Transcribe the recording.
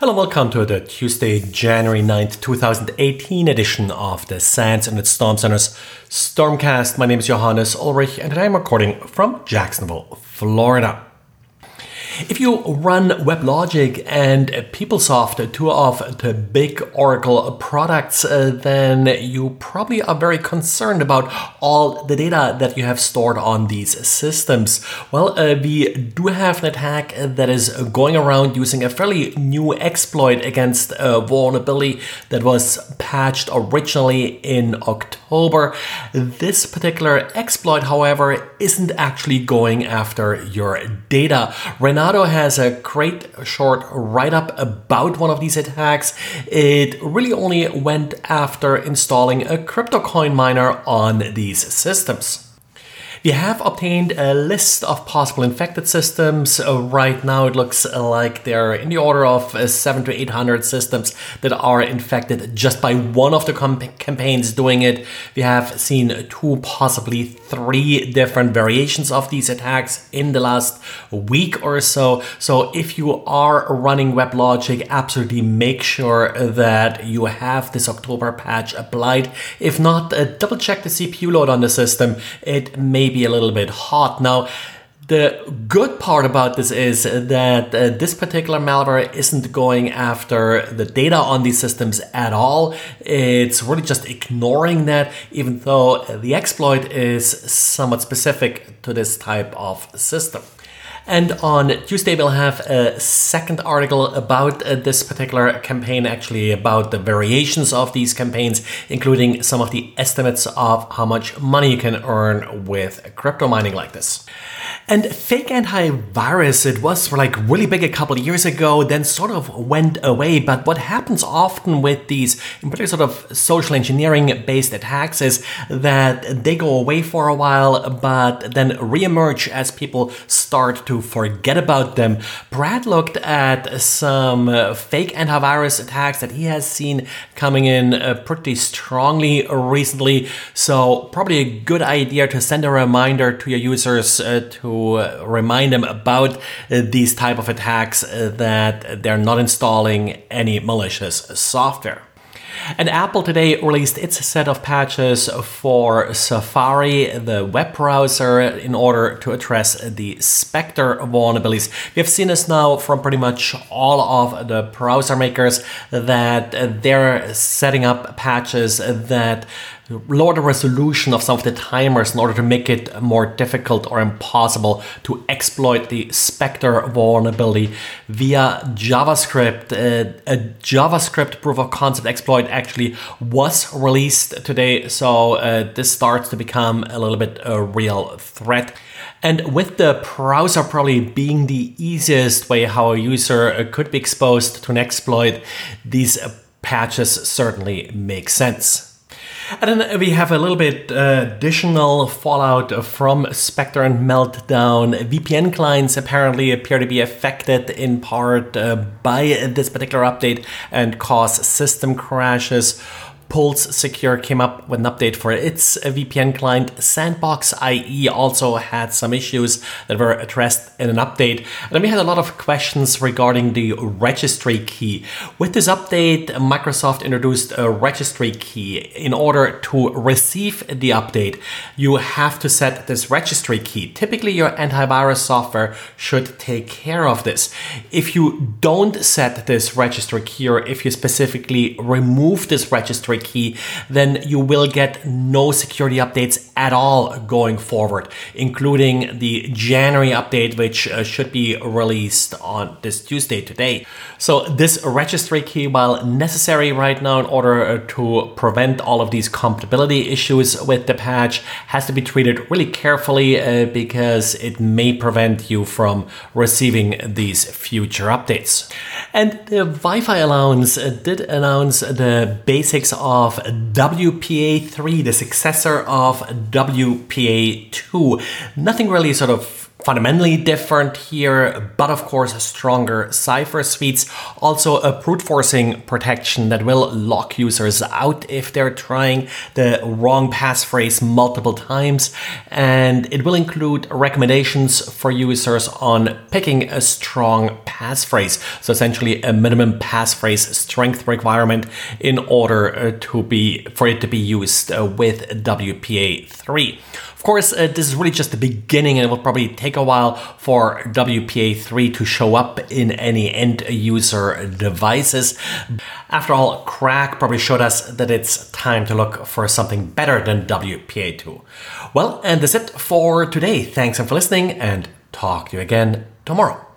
Hello, welcome to the Tuesday, January 9th, 2018 edition of the SANS Internet Storm Center's Stormcast. My name is Johannes Ullrich and I'm recording from Jacksonville, Florida. If you run WebLogic and PeopleSoft, two of the big Oracle products, uh, then you probably are very concerned about all the data that you have stored on these systems. Well, uh, we do have an attack that is going around using a fairly new exploit against a vulnerability that was patched originally in October. This particular exploit, however, isn't actually going after your data. Renato has a great short write up about one of these attacks. It really only went after installing a crypto coin miner on these systems. We have obtained a list of possible infected systems. Uh, right now, it looks like they're in the order of uh, seven to 800 systems that are infected just by one of the campaigns doing it. We have seen two, possibly three different variations of these attacks in the last week or so. So if you are running WebLogic, absolutely make sure that you have this October patch applied. If not, uh, double check the CPU load on the system. It may maybe a little bit hot. Now, the good part about this is that uh, this particular malware isn't going after the data on these systems at all. It's really just ignoring that, even though the exploit is somewhat specific to this type of system. And on Tuesday, we'll have a second article about uh, this particular campaign, actually, about the variations of these campaigns, including some of the estimates of how much money you can earn with crypto mining like this. And fake antivirus, it was like really big a couple of years ago, then sort of went away. But what happens often with these, in particular, sort of social engineering based attacks is that they go away for a while, but then reemerge as people start to forget about them. Brad looked at some fake antivirus attacks that he has seen coming in uh, pretty strongly recently. So, probably a good idea to send a reminder to your users uh, remind them about uh, these type of attacks uh, that they're not installing any malicious software. And Apple today released its set of patches for Safari, the web browser, in order to address the Spectre vulnerabilities. We have seen this now from pretty much all of the browser makers that they're setting up patches that lower the resolution of some of the timers in order to make it more difficult or impossible to exploit the Spectre vulnerability via JavaScript. Uh, a JavaScript proof of concept exploit actually was released today, so uh, this starts to become a little bit a real threat. And with the browser probably being the easiest way how a user could be exposed to an exploit, these patches certainly make sense. And then we have a little bit uh, additional fallout from Spectre and Meltdown. VPN clients apparently appear to be affected in part uh, by this particular update and cause system crashes. Pulse Secure came up with an update for its VPN client. Sandbox IE also had some issues that were addressed in an update. And then we had a lot of questions regarding the registry key. With this update, Microsoft introduced a registry key. In order to receive the update, you have to set this registry key. Typically, your antivirus software should take care of this. If you don't set this registry key, or if you specifically remove this registry key, then you will get no security updates at all going forward, including the January update, which uh, should be released on this Tuesday today. So this registry key, while necessary right now in order uh, to prevent all of these compatibility issues with the patch, has to be treated really carefully uh, because it may prevent you from receiving these future updates. And the Wi-Fi Alliance did announce the basics of WPA3, the successor of WPA2. Nothing really sort of fundamentally different here, but of course stronger cipher suites. Also, a brute forcing protection that will lock users out if they're trying the wrong passphrase multiple times. And it will include recommendations for users on picking a strong passphrase. So, essentially, a minimum passphrase strength requirement in order uh, to be for it to be used uh, with WPA3. Of course, uh, this is really just the beginning and it will probably take a while for WPA3 to show up in any end user devices. After all, KRACK probably showed us that it's time to look for something better than WPA2. Well, and that's it for today. Thanks for listening and talk to you again tomorrow.